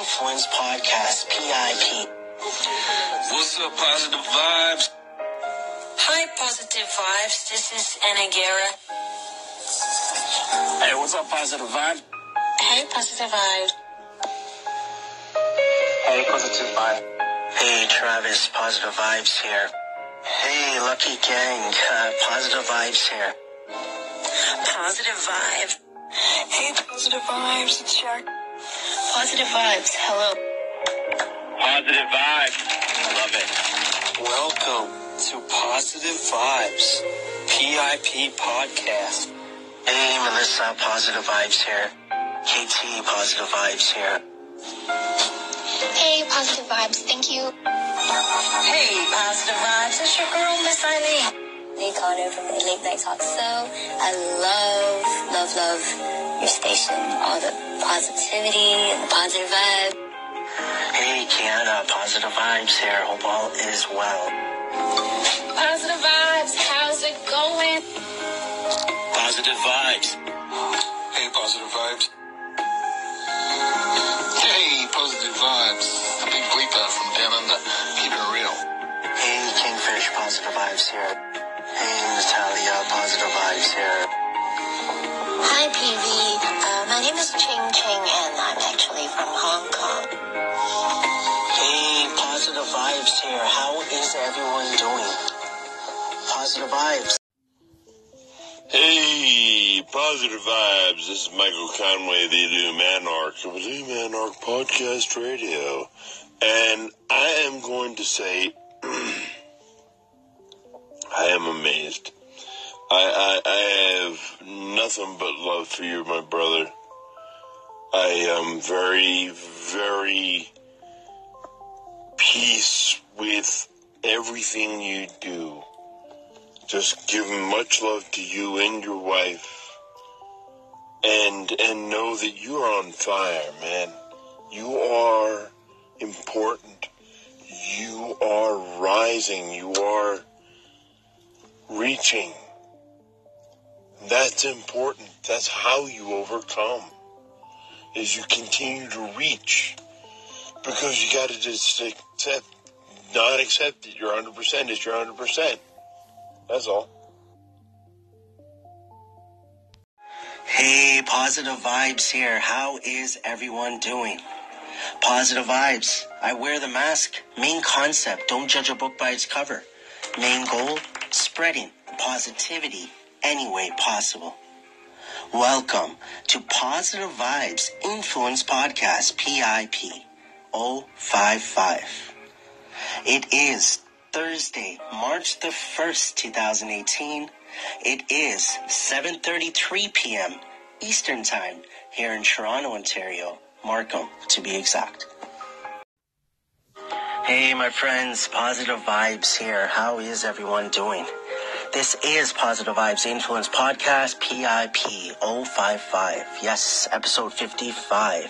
Influence Podcast, PIP. What's up, positive vibes? Hi, Positive Vibes. This is Anna Guerra. Hey, what's up, Positive Vibe? Hey, Positive Vibes. Hey, Positive Vibe. Hey, Travis, Positive Vibes here. Hey, Lucky Gang, uh, Positive Vibes here. Positive Vibes. Hey, Positive Vibes. It's Shark. Positive Vibes. Hello. Positive Vibes. Love it. Welcome to Positive Vibes, PIP Podcast. Hey, Melissa, Positive Vibes here. KT, Positive Vibes here. Hey, positive vibes. Thank you. Hey, Positive Vibes. It's your girl, Miss Eileen. Lee Carter from the Late Night Talk Show. I love, love, love your station. All the positivity and the positive vibe. Hey, Kiana, Positive Vibes here. Hope all is well. Positive Vibes. How's it going? Positive Vibes. Hey, positive vibes. Hey, positive vibes. Big Bleepa from down under. Keep it real. Hey, Kingfish, Positive Vibes here. Hey, Natalia, Positive Vibes here. Hi, PV. Uh, my name is Ching Ching, and I'm actually from Hong Kong. Hey, Positive Vibes here. How is everyone doing? Positive Vibes. Hey, positive vibes. This is Michael Conway, the Illumanarch of Illumanarch Podcast Radio. And I am going to say, I am amazed. I, I, I have nothing but love for you, my brother. I am very, very peace with everything you do. Just give much love to you and your wife. And and know that you're on fire, man. You are important. You are rising. You are reaching. That's important. That's how you overcome. Is you continue to reach. Because you gotta just accept not accept that you're hundred percent is you're hundred percent. That's all. Hey, Positive Vibes here. How is everyone doing? Positive Vibes. I wear the mask. Main concept, don't judge a book by its cover. Main goal, spreading positivity any way possible. Welcome to Positive Vibes Influence Podcast, PIP 055. It is Thursday, March the 1st, 2018. It is 7:33 p.m. Eastern Time here in Toronto, Ontario. Markham, to be exact. Hey, my friends, Positive Vibes here. How is everyone doing? This is Positive Vibes Influence Podcast, PIP 055. Yes, episode 55.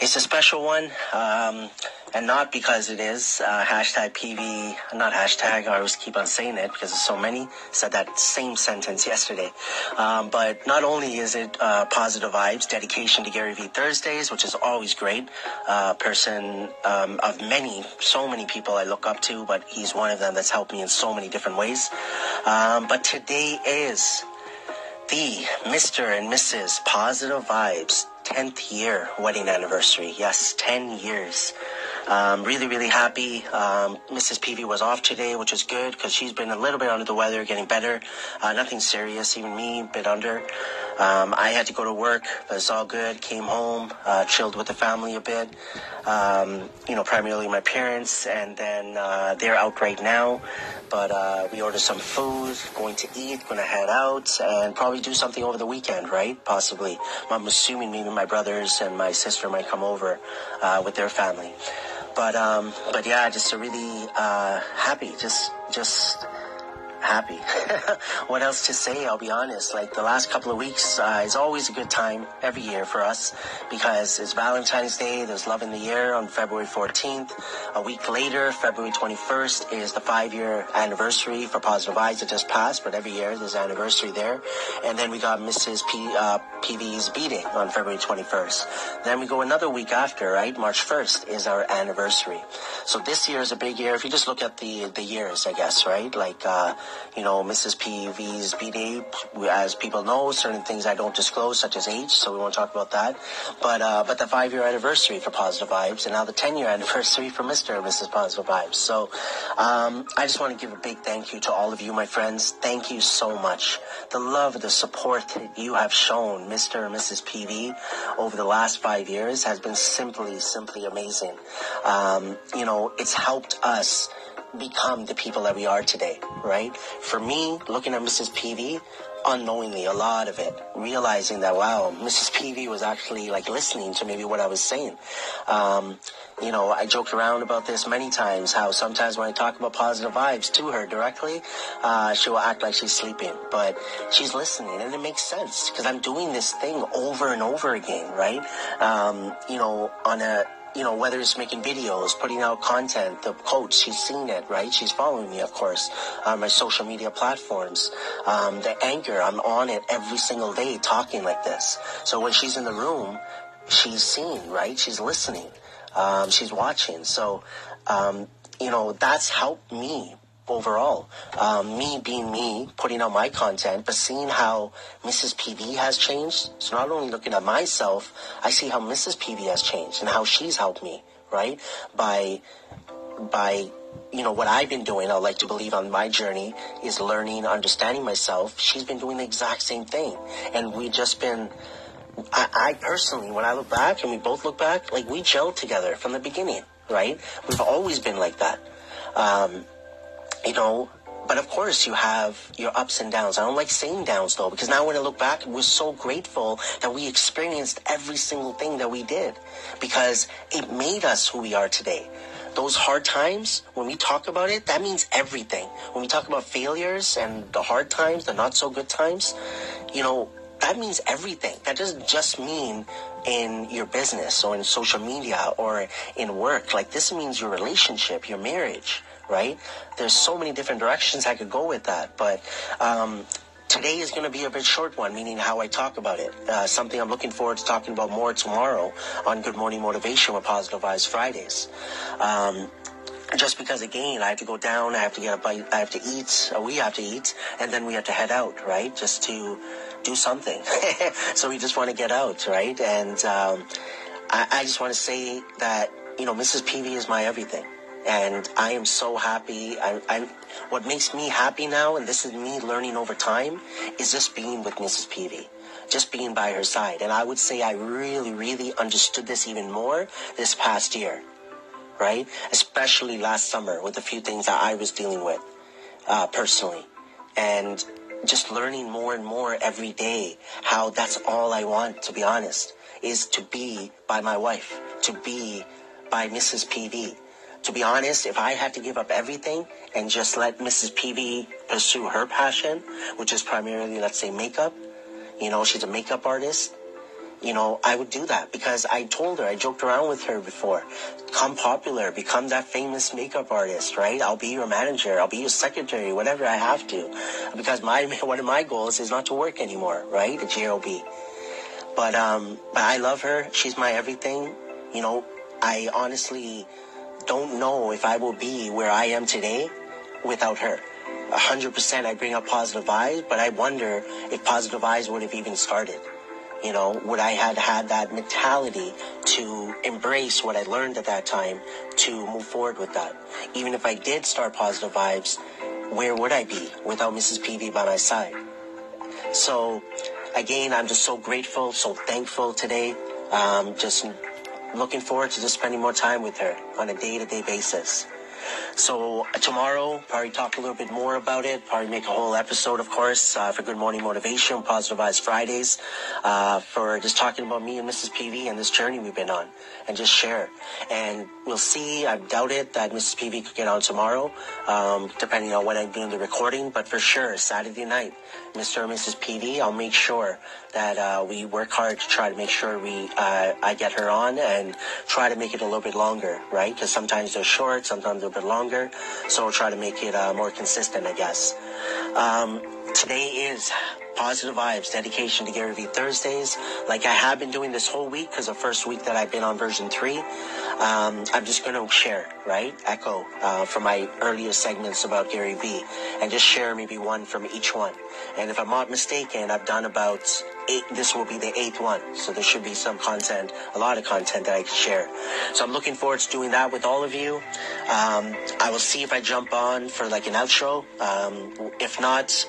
It's a special one, um, and not because it is uh, hashtag PV, not hashtag. I always keep on saying it because so many said that same sentence yesterday. Um, but not only is it uh, positive vibes, dedication to Gary Vee Thursdays, which is always great. Uh, person um, of many, so many people I look up to, but he's one of them that's helped me in so many different ways. Um, but today is the Mr. and Mrs. Positive Vibes 10th year wedding anniversary. Yes, 10 years. Um, really, really happy. Um, Mrs. PV was off today, which is good because she's been a little bit under the weather, getting better. Uh, nothing serious, even me, a bit under. Um, I had to go to work, but it's all good. Came home, uh, chilled with the family a bit. Um, you know, primarily my parents, and then uh, they're out right now. But uh, we ordered some food, going to eat, going to head out, and probably do something over the weekend, right? Possibly. I'm assuming maybe my brothers and my sister might come over uh, with their family. But um, but yeah, just a really uh, happy. Just just happy. what else to say? I'll be honest. Like the last couple of weeks uh, is always a good time every year for us because it's Valentine's Day. There's Love in the Air on February 14th. A week later, February 21st, is the five-year anniversary for Positive Vibes that just passed, but every year there's an anniversary there. And then we got Mrs. P, uh, PV's beating on February 21st. Then we go another week after, right? March 1st is our anniversary. So this year is a big year. If you just look at the the years, I guess, right? Like, uh, you know, Mrs. PV's BD, as people know, certain things I don't disclose, such as age, so we won't talk about that. But uh, but the five year anniversary for Positive Vibes, and now the 10 year anniversary for Mr. and Mrs. Positive Vibes. So um, I just want to give a big thank you to all of you, my friends. Thank you so much. The love, the support that you have shown Mr. and Mrs. PV over the last five years has been simply, simply amazing. Um, you know, it's helped us become the people that we are today, right? For me, looking at Mrs. PV, unknowingly, a lot of it, realizing that, wow, Mrs. PV was actually like listening to maybe what I was saying. Um, you know, I joked around about this many times, how sometimes when I talk about positive vibes to her directly, uh, she will act like she's sleeping, but she's listening and it makes sense because I'm doing this thing over and over again, right? Um, you know, on a, you know, whether it's making videos, putting out content, the coach, she's seen it, right? She's following me, of course, on my social media platforms. Um, the anchor, I'm on it every single day talking like this. So when she's in the room, she's seeing, right? She's listening. Um, she's watching. So, um, you know, that's helped me overall. Um, me being me, putting out my content, but seeing how Mrs. PV has changed. So not only looking at myself, I see how Mrs. PV has changed and how she's helped me, right? By, by, you know, what I've been doing, I like to believe on my journey is learning, understanding myself. She's been doing the exact same thing. And we've just been, I, I personally, when I look back and we both look back, like we gelled together from the beginning, right? We've always been like that. Um, you know, but of course you have your ups and downs. I don't like saying downs though, because now when I look back, we're so grateful that we experienced every single thing that we did because it made us who we are today. Those hard times, when we talk about it, that means everything. When we talk about failures and the hard times, the not so good times, you know, that means everything. That doesn't just mean in your business or in social media or in work. Like this means your relationship, your marriage right? There's so many different directions I could go with that, but um, today is going to be a bit short one, meaning how I talk about it. Uh, something I'm looking forward to talking about more tomorrow on Good Morning Motivation with Positive Vibes Fridays. Um, just because again I have to go down, I have to get a bite, I have to eat, we have to eat, and then we have to head out, right? Just to do something. so we just want to get out, right? And um, I, I just want to say that you know Mrs. PV is my everything and I am so happy. I, what makes me happy now, and this is me learning over time, is just being with Mrs. PV, just being by her side. And I would say I really, really understood this even more this past year, right? Especially last summer with a few things that I was dealing with uh, personally, and just learning more and more every day how that's all I want, to be honest, is to be by my wife, to be by Mrs. PV to be honest, if I had to give up everything and just let Mrs. PV pursue her passion, which is primarily, let's say, makeup, you know, she's a makeup artist, you know, I would do that because I told her, I joked around with her before, come popular, become that famous makeup artist, right? I'll be your manager, I'll be your secretary, whatever I have to. Because my, one of my goals is not to work anymore, right? The JOB. But, um, but I love her. She's my everything. You know, I honestly, don't know if I will be where I am today without her. 100% I bring up positive vibes, but I wonder if positive vibes would have even started. You know, would I have had that mentality to embrace what I learned at that time to move forward with that? Even if I did start positive vibes, where would I be without Mrs. PV by my side? So, again, I'm just so grateful, so thankful today. Um, just looking forward to just spending more time with her on a day-to-day basis. So uh, tomorrow, probably talk a little bit more about it. Probably make a whole episode, of course, uh, for Good Morning Motivation, Positive Vibes Fridays, uh, for just talking about me and Mrs. PV and this journey we've been on, and just share. And we'll see. I doubt it that Mrs. PV could get on tomorrow, um, depending on when I'm doing the recording. But for sure, Saturday night, Mr. and Mrs. PV, I'll make sure that uh, we work hard to try to make sure we uh, I get her on and try to make it a little bit longer, right? Because sometimes they're short, sometimes they're a bit longer. So we'll try to make it uh, more consistent, I guess. Um, today is Positive Vibes Dedication to Gary Vee Thursdays. Like I have been doing this whole week because the first week that I've been on version three. Um, I'm just going to share, right? Echo uh, from my earlier segments about Gary Vee and just share maybe one from each one. And if I'm not mistaken, I've done about eight, this will be the eighth one. So there should be some content, a lot of content that I can share. So I'm looking forward to doing that with all of you. Um, I will see if I jump on for like an outro. Um, if not,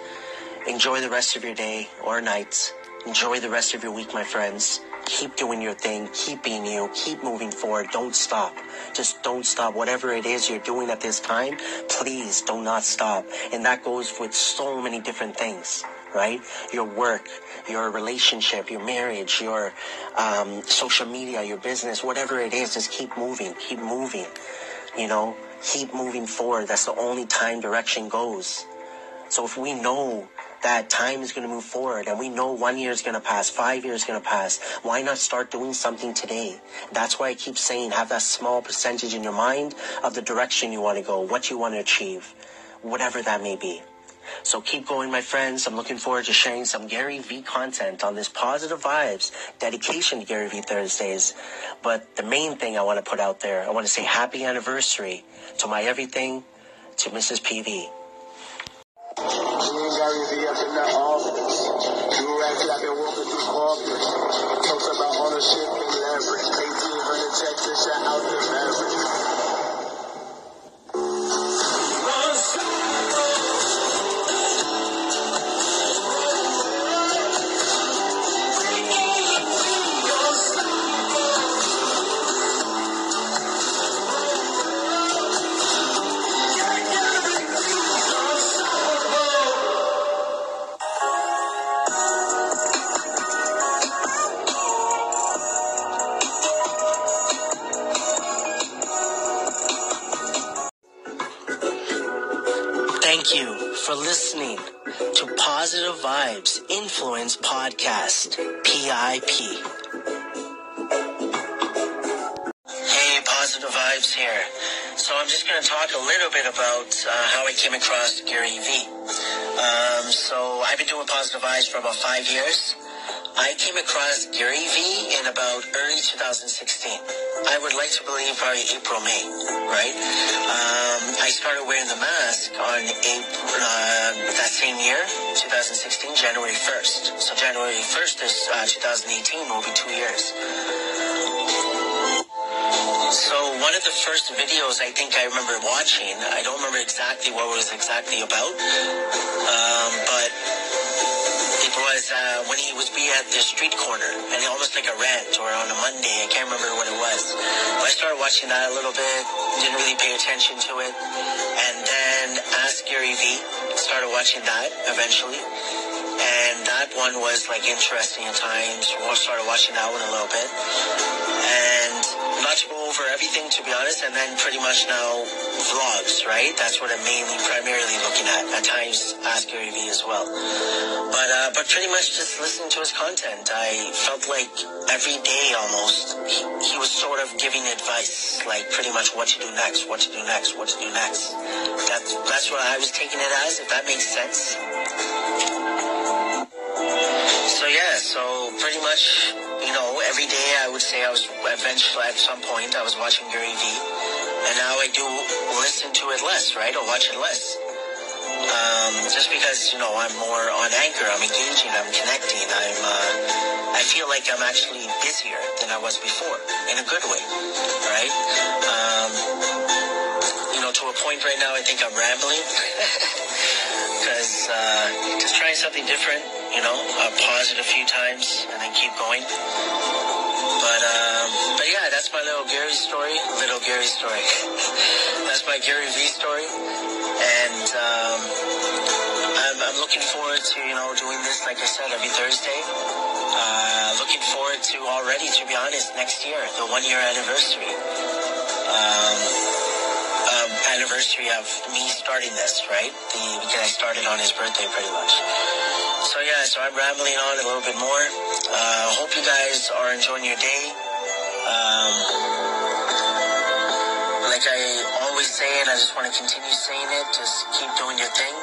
enjoy the rest of your day or night. Enjoy the rest of your week, my friends. Keep doing your thing. Keep being you. Keep moving forward. Don't stop. Just don't stop. Whatever it is you're doing at this time, please do not stop. And that goes with so many different things, right? Your work, your relationship, your marriage, your um, social media, your business, whatever it is, just keep moving. Keep moving. You know, keep moving forward. That's the only time direction goes. So if we know that time is going to move forward and we know one year is going to pass, five years is going to pass, why not start doing something today? That's why I keep saying have that small percentage in your mind of the direction you want to go, what you want to achieve, whatever that may be. So keep going, my friends. I'm looking forward to sharing some Gary Vee content on this positive vibes dedication to Gary Vee Thursdays. But the main thing I want to put out there, I want to say happy anniversary to my everything, to Mrs. PV. The office. You like been walking through corporate. Talks about ownership and leverage. Pay team for the and out the beverage. Vibes here. So I'm just going to talk a little bit about uh, how I came across Gary Vee. Um, so I've been doing Positive Vibes for about five years. I came across Gary Vee in about early 2016. I would like to believe probably April, May, right? Um, I started wearing the mask on April, uh, that same year, 2016, January 1st. So January 1st is uh, 2018 will be two years. So one of the first videos I think I remember watching, I don't remember exactly what it was exactly about, um, but it was uh, when he was be at the street corner and almost like a rant or on a Monday. I can't remember what it was. But I started watching that a little bit, didn't really pay attention to it. And then Ask Gary Vee, started watching that eventually. And that one was like interesting at times. We started watching that one a little bit. Everything to be honest, and then pretty much now vlogs, right? That's what I'm mainly primarily looking at. At times Ask Gary Vee as well. But uh, but pretty much just listening to his content, I felt like every day almost he, he was sort of giving advice, like pretty much what to do next, what to do next, what to do next. That's that's what I was taking it as, if that makes sense. So yeah, so pretty much, know, every day I would say I was eventually at some point I was watching Gary Vee, and now I do listen to it less, right, or watch it less. Um, just because you know I'm more on anchor, I'm engaging, I'm connecting, I'm. Uh, I feel like I'm actually busier than I was before in a good way, right? Um, point right now, I think I'm rambling because uh, just trying something different. You know, uh, pause it a few times and then keep going. But um, but yeah, that's my little Gary story. Little Gary story. that's my Gary V story. And um, I'm, I'm looking forward to, you know, doing this, like I said, every Thursday. Uh, looking forward to already, to be honest, next year, the one year anniversary. Um, anniversary of me starting this, right? The, because I started on his birthday pretty much. So yeah, so I'm rambling on a little bit more. Uh, hope you guys are enjoying your day. Um, like I always say, and I just want to continue saying it, just keep doing your thing.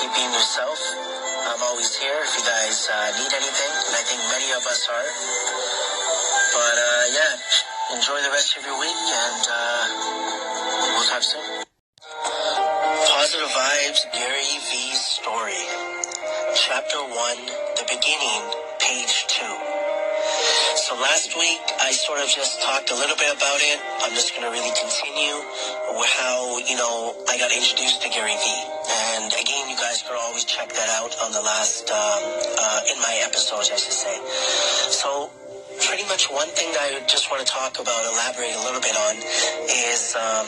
Keep being yourself. I'm always here if you guys uh, need anything, and I think many of us are. But uh, yeah, enjoy the rest of your week, and uh, we'll talk. Positive Vibes, Gary V's story. Chapter 1, The Beginning, page 2. So last week, I sort of just talked a little bit about it. I'm just going to really continue how, you know, I got introduced to Gary Vee. And again, you guys can always check that out on the last, um, uh, in my episodes, I should say. So pretty much one thing that I just want to talk about, elaborate a little bit on, is, um,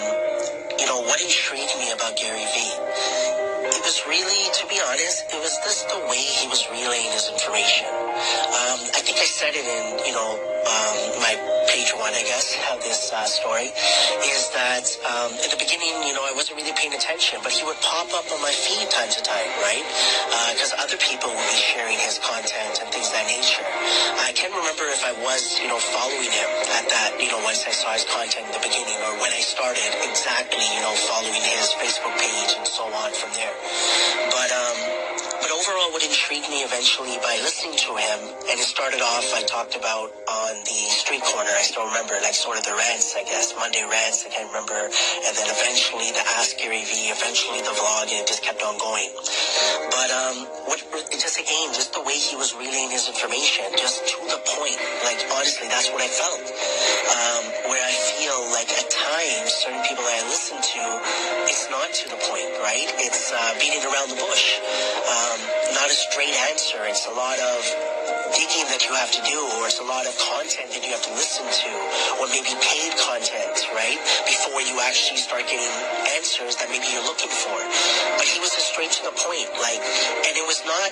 you know, what intrigued me about Gary Vee it was really, to be honest, it was just the way he was relaying his information. Um, I think I said it in, you know, um, my page one, I guess, of this uh, story, is that um, in the beginning, you know, I wasn't really paying attention, but he would pop up on my feed time to time, right? Because uh, other people would be sharing his content and things of that nature. I can't remember if I was, you know, following him at that, you know, once I saw his content in the beginning or when I started exactly, you know, following his Facebook page and so on from there. What intrigued me eventually by listening to him, and it started off, I talked about on the street corner, I still remember, like sort of the rants, I guess, Monday rants, I can't remember, and then eventually the Ask Gary V, eventually the vlog, and it just kept on going. But, um, what, just again, just the way he was relaying his information, just to the point, like honestly, that's what I felt. Um, where I feel like at times, certain people that I listen to, it's not to the point, right? It's uh, beating around the bush. Um, not a straight answer. It's a lot of digging that you have to do, or it's a lot of content that you have to listen to, or maybe paid content, right? Before you actually start getting answers that maybe you're looking for. But he was just straight to the point, like, and it was not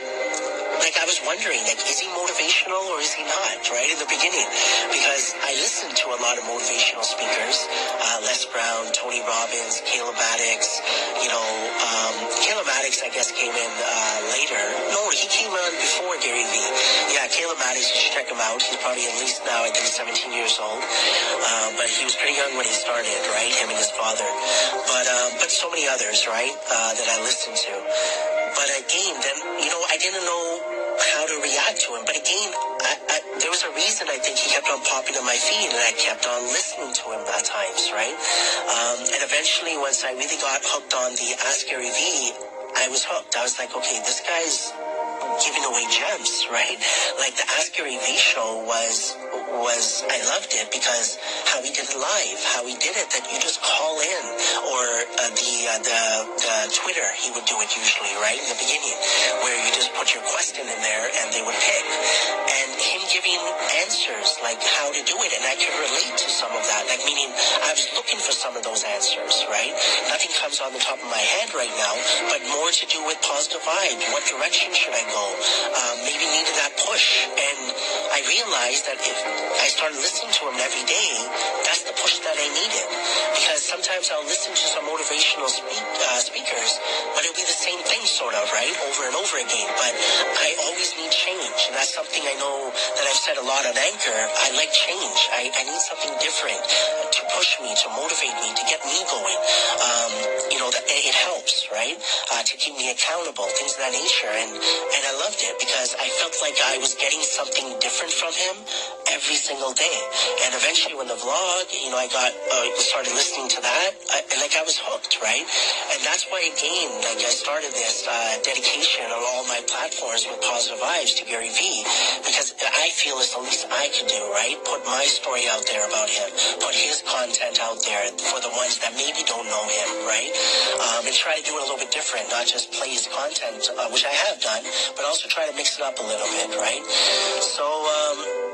like I was wondering, like, is he motivational or is he not? Right in the beginning, because I listened to a lot of motivational speakers, uh, Les Brown, Tony Robbins, Caleb Maddox. You know, um, Caleb Maddox, I guess, came in uh, later. No, he came on before Gary Vee. Yeah, Caleb Maddox, you should check him out. He's probably at least now, I think, 17 years old. Uh, but he was pretty young when he started, right? Him and his father. But um, but so many others, right? Uh, that I listened to. But again, then you know, I didn't know how to react to him. But again, I, I, there was a reason I think he kept on popping on my feed, and I kept on listening to him at times, right? Um, and eventually, once I really got hooked on the Ask Gary V, I was hooked. I was like, okay, this guy's giving away gems, right? Like the Ask Gary show was was I loved it because how he did it live, how he did it that you just call in, or uh, the uh, the the Twitter he would do it usually right in the beginning, where you just put your question in there and they would pick, and him giving answers like how to do it, and I could relate to some of that, like meaning I was looking for some of those answers, right? Nothing comes on the top of my head right now, but more to do with positive vibes. What direction should I go? Um, maybe needed that push, and I realized that if I started listening to him every day, that's the push that I needed. Because sometimes I'll listen to some motivational speak, uh, speakers, but it'll be the same thing, sort of, right, over and over again. But I always need change, and that's something I know that I've said a lot on Anchor. I like change. I, I need something different to push me, to motivate me, to get me going. Um, helps, right, uh, to keep me accountable, things of that nature. And and I loved it because I felt like I was getting something different from him every single day. And eventually, when the vlog, you know, I got uh, started listening to that, I, like I was hooked, right? And that's why again, like I started this uh, dedication on all my platforms with positive vibes to Gary Vee because I feel it's the least I can do, right? Put my story out there about him, put his content out there for the ones that maybe don't know him, right? Um, and try to do it a little bit different, not just play his content, uh, which I have done, but also try to mix it up a little bit, right? So. Um,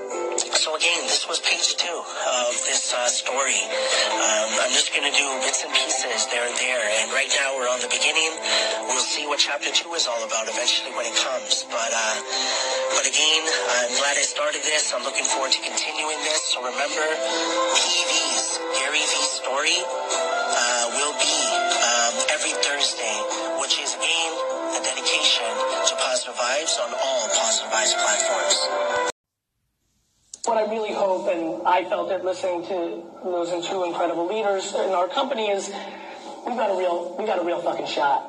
so again, this was page two of this uh, story. Um, I'm just going to do bits and pieces there and there. And right now we're on the beginning. We'll see what chapter two is all about eventually when it comes. But uh, but again, I'm glad I started this. I'm looking forward to continuing this. So remember, PV's Gary V story uh, will be um, every Thursday, which is again a dedication to positive vibes on all positive vibes platforms. What I really hope, and I felt it listening to those two incredible leaders in our company, is we got a real, we got a real fucking shot.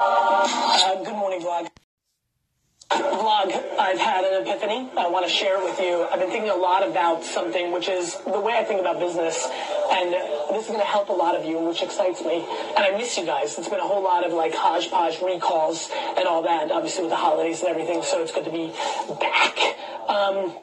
Uh, good morning, vlog. Vlog, I've had an epiphany. I want to share it with you. I've been thinking a lot about something, which is the way I think about business, and this is going to help a lot of you, which excites me. And I miss you guys. It's been a whole lot of like hodgepodge recalls and all that, obviously with the holidays and everything. So it's good to be back. Um,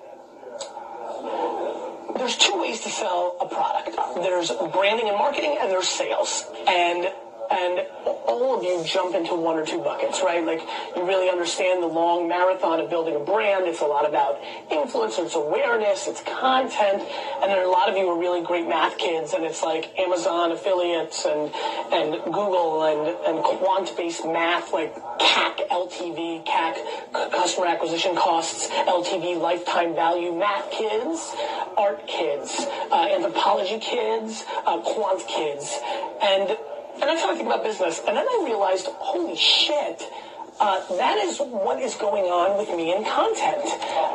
there's two ways to sell a product. There's branding and marketing, and there's sales. And and all of you jump into one or two buckets, right? Like you really understand the long marathon of building a brand. It's a lot about influence, it's awareness, it's content, and then a lot of you are really great math kids, and it's like Amazon affiliates and and Google and and quant-based math like CAC, LTV, CAC, customer acquisition costs, LTV, lifetime value, math kids, art kids, uh, anthropology kids, uh, quant kids, and and I think about business. And then I realized, holy shit, uh, that is what is going on with me in content.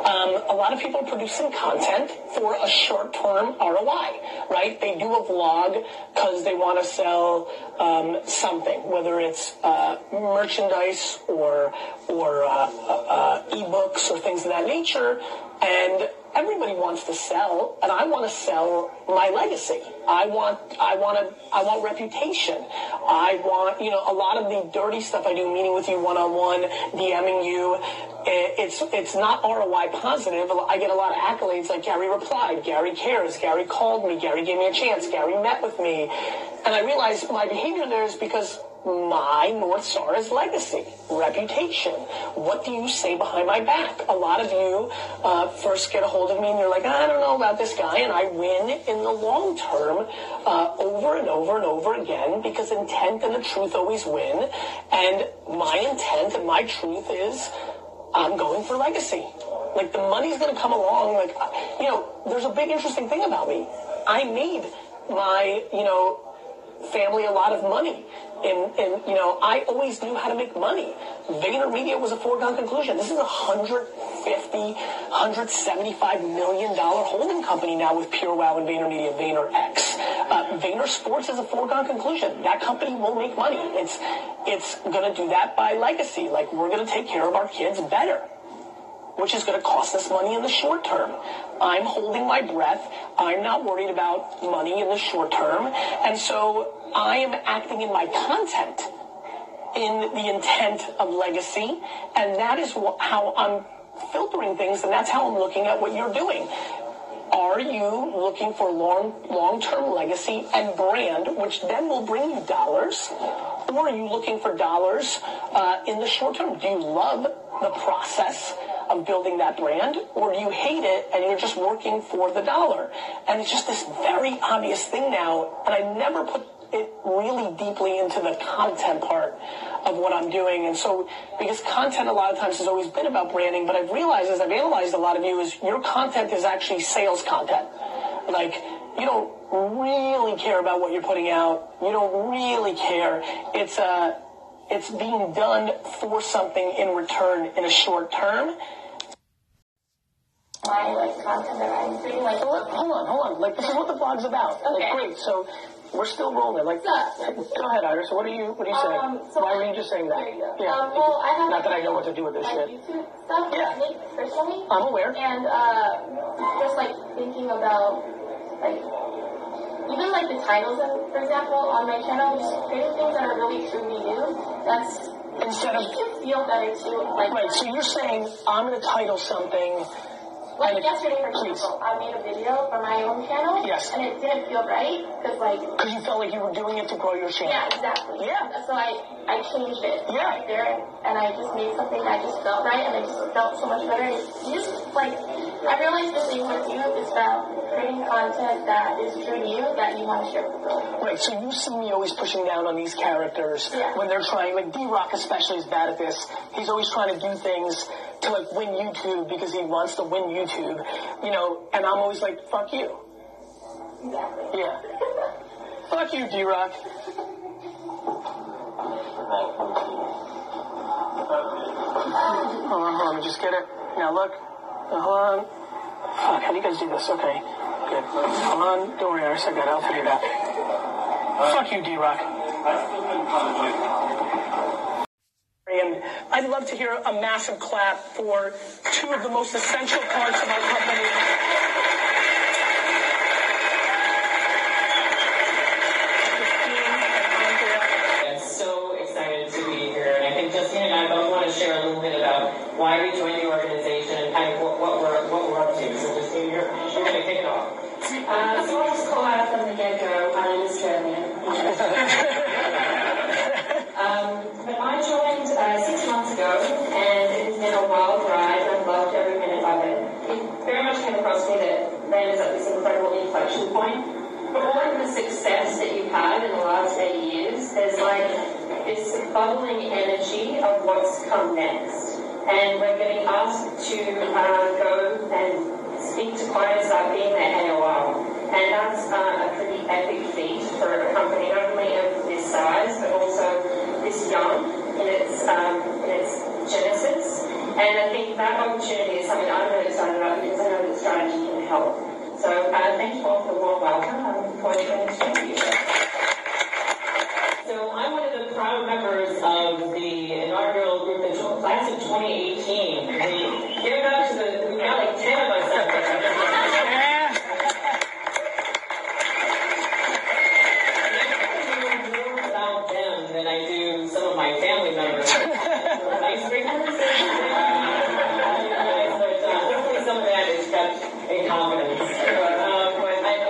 Um, a lot of people are producing content for a short-term ROI, right? They do a vlog because they want to sell um, something, whether it's uh, merchandise or or uh, uh, ebooks or things of that nature, and everybody wants to sell, and I want to sell my legacy. I want, I want to, I want reputation. I want, you know, a lot of the dirty stuff I do, meeting with you one on one, DMing you. It's it's not ROI positive. I get a lot of accolades like Gary replied, Gary cares, Gary called me, Gary gave me a chance, Gary met with me, and I realize my behavior there is because my North Star is legacy, reputation. What do you say behind my back? A lot of you uh, first get a hold of me and you're like, I don't know about this guy, and I win in the long term uh, over and over and over again because intent and the truth always win. And my intent and my truth is I'm going for legacy. Like the money's going to come along. Like, you know, there's a big interesting thing about me. I made my, you know, family a lot of money. And, and, you know, I always knew how to make money. VaynerMedia was a foregone conclusion. This is a 150, 175 million dollar holding company now with PureWow and VaynerMedia, VaynerX. Uh, Vayner Sports is a foregone conclusion. That company will make money. It's, it's going to do that by legacy. Like, we're going to take care of our kids better which is going to cost us money in the short term. I'm holding my breath. I'm not worried about money in the short term. And so I am acting in my content in the intent of legacy. And that is how I'm filtering things. And that's how I'm looking at what you're doing. Are you looking for long, long-term legacy and brand, which then will bring you dollars? Or are you looking for dollars uh, in the short term? Do you love the process of building that brand, or you hate it and you're just working for the dollar? And it's just this very obvious thing now, and I never put it really deeply into the content part of what I'm doing. And so, because content a lot of times has always been about branding, but I've realized as I've analyzed a lot of you is your content is actually sales content. Like, you don't really care about what you're putting out. You don't really care. It's uh, it's being done for something in return in a short term. my like content that I'm creating. Like, Hold hold on, hold on. Like this is what the vlog's about. Okay. Like, great. So we're still rolling. Like, Yeah. go ahead, Iris. What are you? What are you saying? Um, so Why were you just saying that? There you go. Yeah. Um, well, I have Not that I know what to do with this shit. YouTube stuff Yeah. I personally. I'm aware. and uh, just like thinking about like even like the titles, of, for example, on my channel, just creating things that are really truly you. That's Instead of feel better too. Like right. So you're saying I'm going to title something Like And yesterday, for example, I made a video for my own channel. Yes. And it didn't feel right because, like, Because you felt like you were doing it to grow your channel. yeah, exactly. Yeah. So I, I changed it Yeah. right there, and I just made something that just felt right, and it just felt so much better. It you just like I realize the thing with you is about uh, creating content that is true to you that you want to share with the world. Right, so you see me always pushing down on these characters Yeah. when they're trying, like D-Rock especially is bad at this. He's always trying to do things to like win YouTube because he wants to win YouTube, you know, and I'm always like, fuck you. Exactly. Yeah. fuck you, D-Rock. Hold on, hold on, let me just get it. Now look. Hold on. Fuck, how do you guys do this? Okay. Good. Hold on. Don't worry, I got it. I'll figure it out. Fuck you, D-Rock. And I'd love to hear a massive clap for two of the most essential parts of our company. Christine and Andrea. I'm Uh, so I'll just call out from the get-go, my name is Jeremy. um, but I joined uh, six months ago, and it has been a wild ride. I've loved every minute of it. It very much came across me that Rand is at this incredible inflection point. For all of the success that you've had in the last eight years, there's like this bubbling energy of what's come next. And we're getting asked to uh, go and speak to clients that have been there AOL. And that's uh, a pretty epic feat for a company not only of this size, but also this young in its, um, in its genesis. And I think that opportunity is something I'm really excited about because I know that strategy can help. So uh, thank you all for the warm welcome. I'm looking forward to getting to. So I'm one of the proud members of the inaugural group, in class of 2018. um,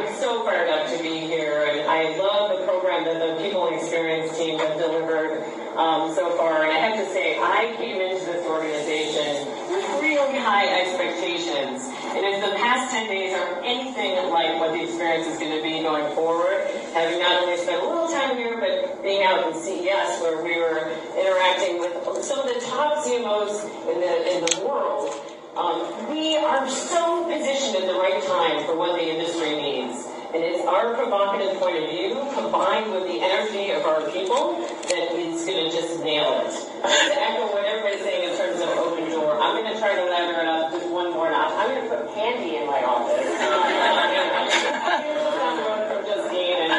I'm so fired up to be here, and I love the program that the People Experience team have delivered um, so far. And I have to say, I came into this organization with really high expectations. And if the past 10 days are anything like what the experience is going to be going forward, having not only spent a little time here, but being out in CES where we were interacting with some of the top CMOs in the, in the world, um, we are so positioned at the right time for what the industry needs. And it's our provocative point of view combined with the energy of our people that is going to just nail it. to echo what everybody's saying in terms of open door, I'm going to try to ladder it up just one more notch. I'm going to put candy in my office. From Justine and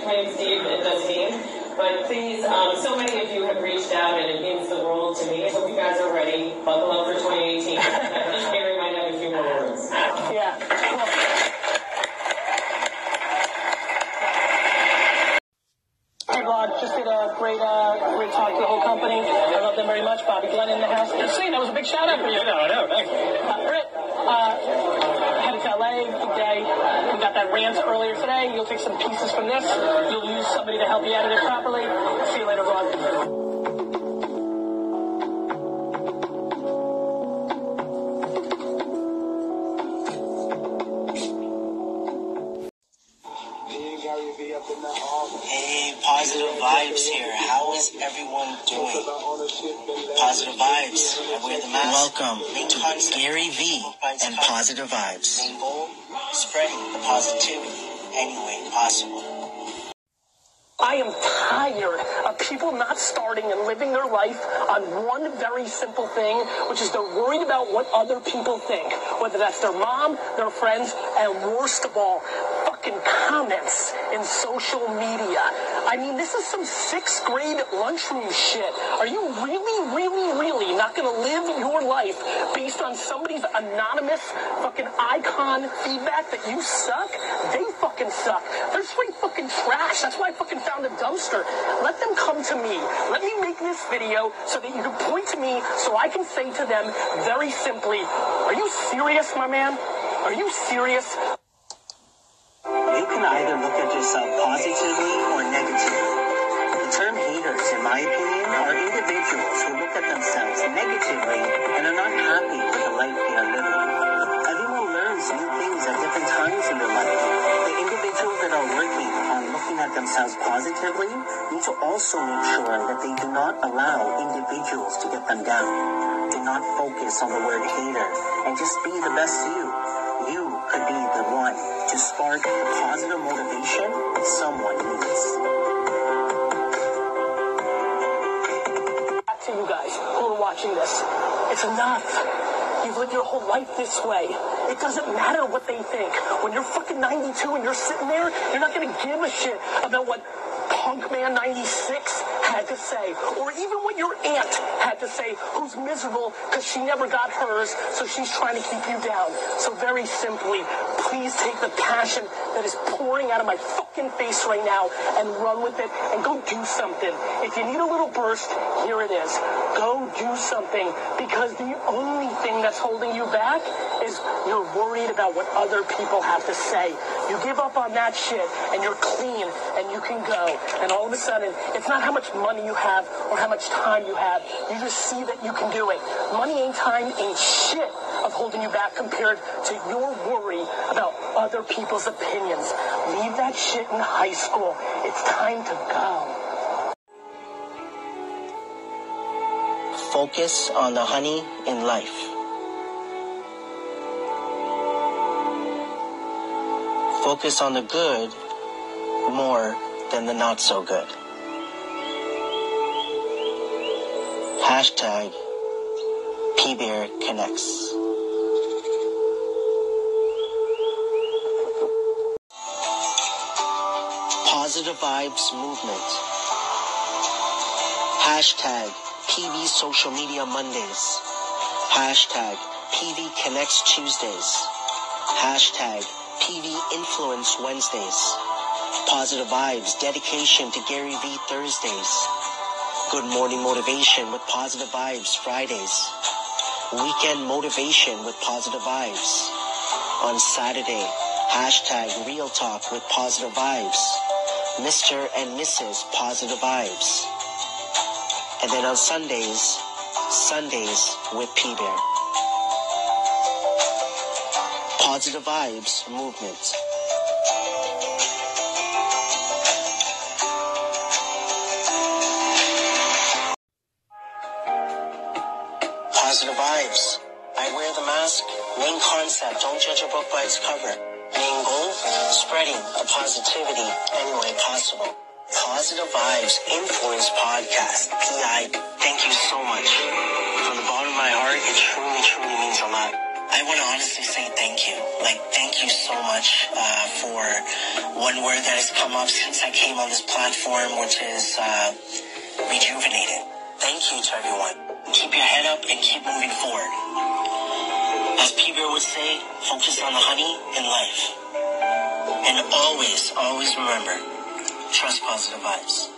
between Steve and Justine. But please, um, so many of you have reached out and it means the world to me. Hope you guys are ready. Buckle up for 2018. I think Gary might have a few more words. Yeah. Cool. Hey, Vlog, just did a great, uh, great talk to the whole company. I love them very much. Bobby Glenn in the house. See, that was a big shout out for you. No, I know. Thanks. Uh, Britt, uh, headed to LA, big day. We got that rant earlier today. You'll take some pieces from this. You'll use somebody to help you edit it properly. See you later, Vlog. Spreading the positivity any way possible. I am tired of people not starting and living their life on one very simple thing, which is they're worried about what other people think, whether that's their mom, their friends, and worst of all, fucking comments in social media. I mean, this is some sixth grade lunchroom shit. Are you really, really, really not gonna live your life based on somebody's anonymous fucking icon feedback that you suck? They fucking suck. They're straight fucking trash. That's why I fucking found a dumpster. Let them come to me. Let me make this video so that you can point to me so I can say to them very simply, are you serious, my man? Are you serious? Can either look at yourself positively or negatively. The term haters, in my opinion, are individuals who look at themselves negatively and are not happy with the life they are living. Everyone learns new things at different times in their life. The individuals that are working on looking at themselves positively need to also make sure that they do not allow individuals to get them down. Do not focus on the word hater and just be the best. You to spark positive motivation someone needs. Back to you guys who are watching this. It's enough. You've lived your whole life this way. It doesn't matter what they think. When you're fucking 92 and you're sitting there, you're not gonna give a shit about what Punkman 96 had to say, or even what your aunt had to say, who's miserable because she never got hers, so she's trying to keep you down. So very simply, please take the passion that is pouring out of my fucking face right now and run with it and go do something. If you need a little burst, here it is. Go do something because the only thing that's holding you back is you're worried about what other people have to say. You give up on that shit and you're clean and you can go. And all of a sudden, it's not how much money you have or how much time you have. You just see that you can do it. Money ain't time, ain't shit of holding you back compared to your worry about other people's opinions. Leave that shit in high school. It's time to go. Focus on the honey in life. Focus on the good more than the not so good. Hashtag PBear Connects. Positive Vibes Movement. Hashtag PV Social Media Mondays. Hashtag PV Connects Tuesdays. Hashtag PV Influence Wednesdays. Positive Vibes Dedication to Gary Vee Thursdays. Good Morning Motivation with Positive Vibes Fridays. Weekend Motivation with Positive Vibes. On Saturday, hashtag Real Talk with Positive Vibes. Mr. and Mrs. Positive Vibes. And then on Sundays, Sundays with P Bear. Positive Vibes Movement. Positive Vibes. I wear the mask. Main concept, don't judge a book by its cover. Main goal, spreading a positivity any way possible. Positive Vibes Influence Podcast. PI, one word that has come up since I came on this platform, which is uh, rejuvenated. Thank you to everyone. Keep your head up and keep moving forward. As Peter would say, focus on the honey in life. And always, always remember, trust positive vibes.